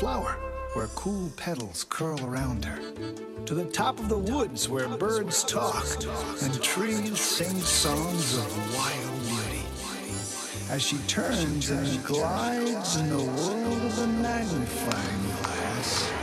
flower, where cool petals curl around her. To the top of the woods, where birds talk and trees sing songs of wild beauty. As she turns and glides in the world of the magnifying glass,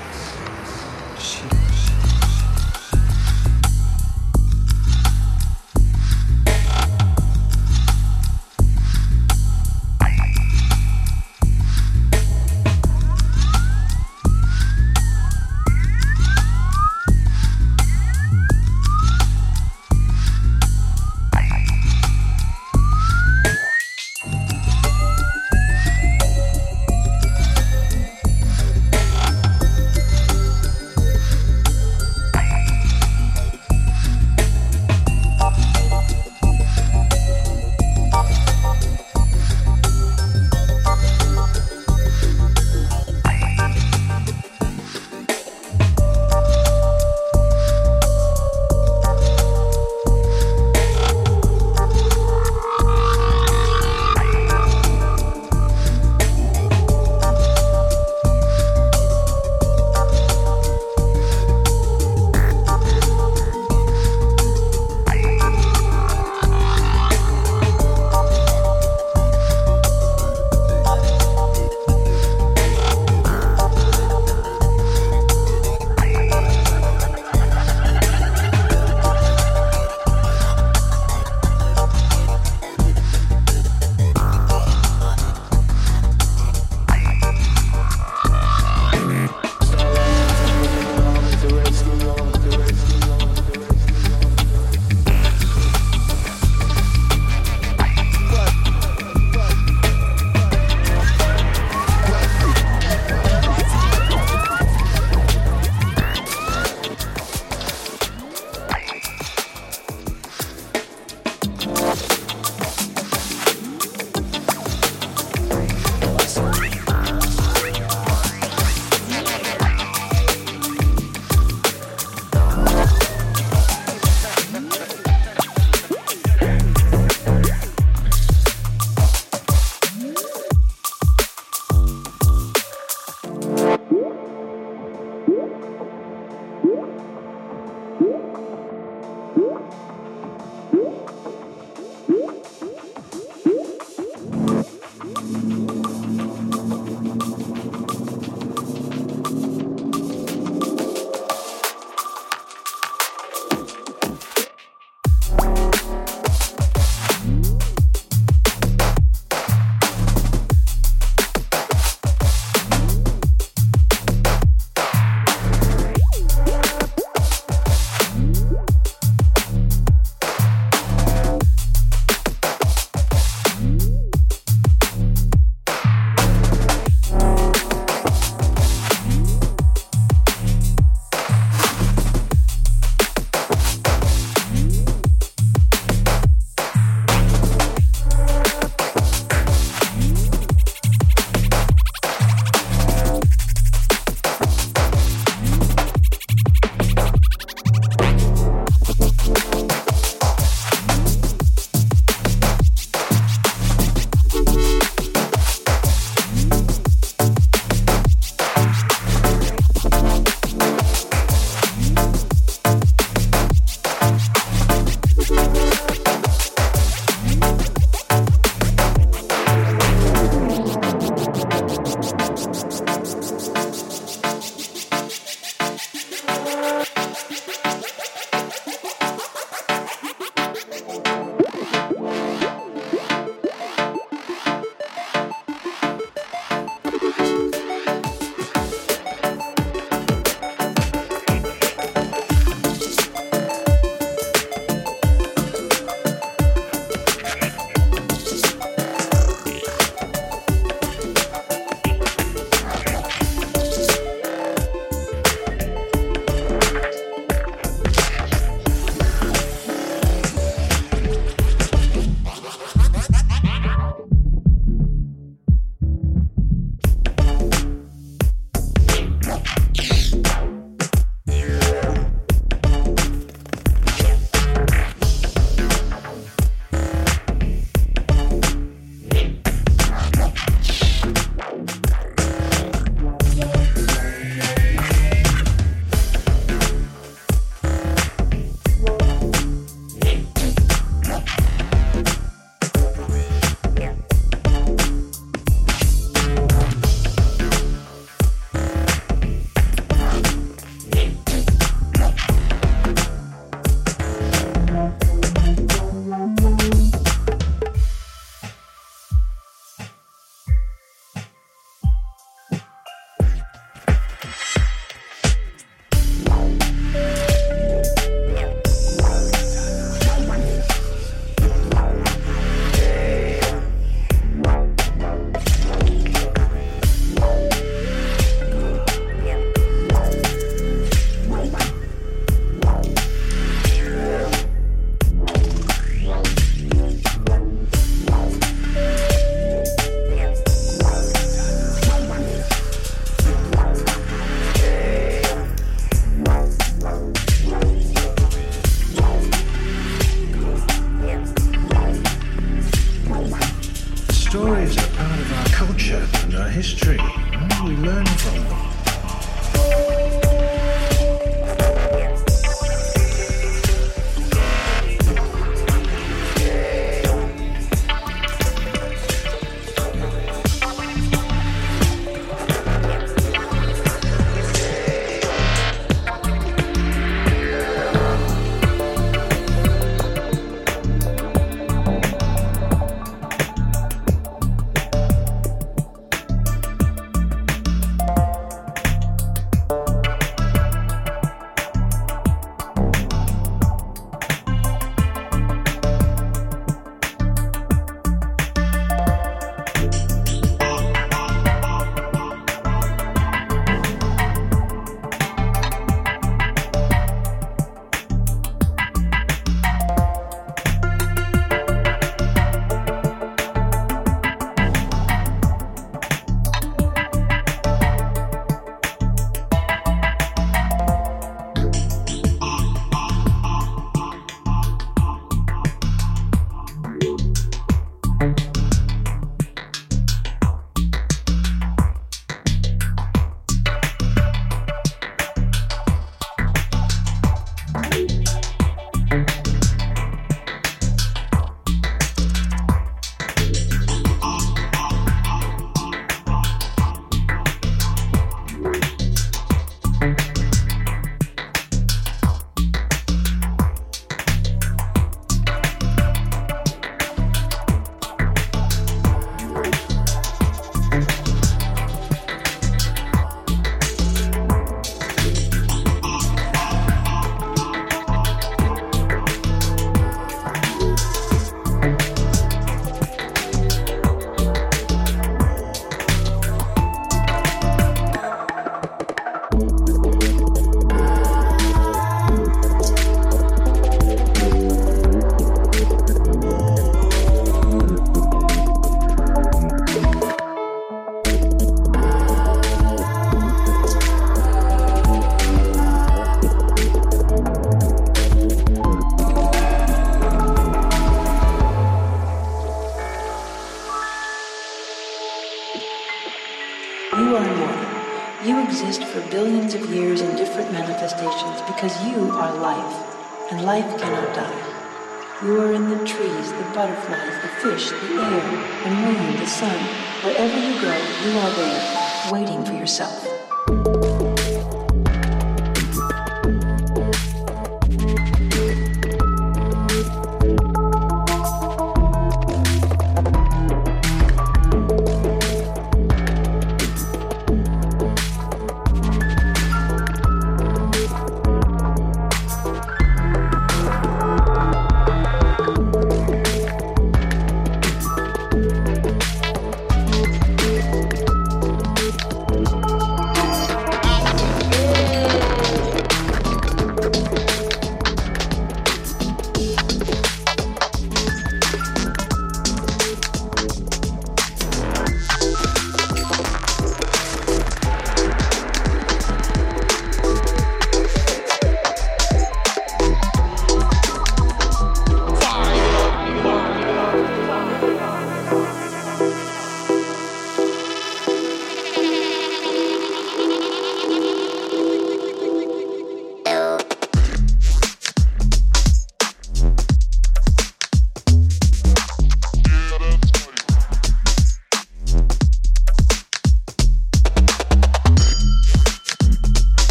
different manifestations because you are life, and life cannot die. You are in the trees, the butterflies, the fish, the air, the moon, the sun. Wherever you go, you are there, waiting for yourself.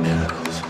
miracles.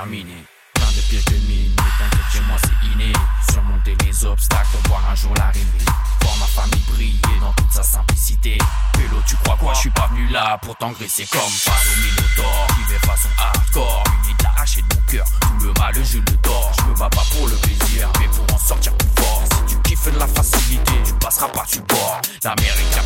Plein de pièges de mine, t'inquiète chez moi c'est inné. Surmonter les obstacles, voir un jour l'arrivée. Voir ma famille briller dans toute sa simplicité. Pélo, tu crois quoi? Je suis pas venu là pour t'engraisser comme face au Minotaur. Vivais façon hardcore, uni de la et de mon cœur. Tout le mal, je le dors. Je me bats pas pour le plaisir, mais pour en sortir plus fort. Si tu kiffes de la facilité, tu passeras pas du bord. L'Amérique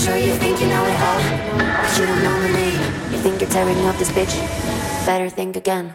sure you think you know it all, but you don't know the name. You think you're tearing up this bitch. Better think again.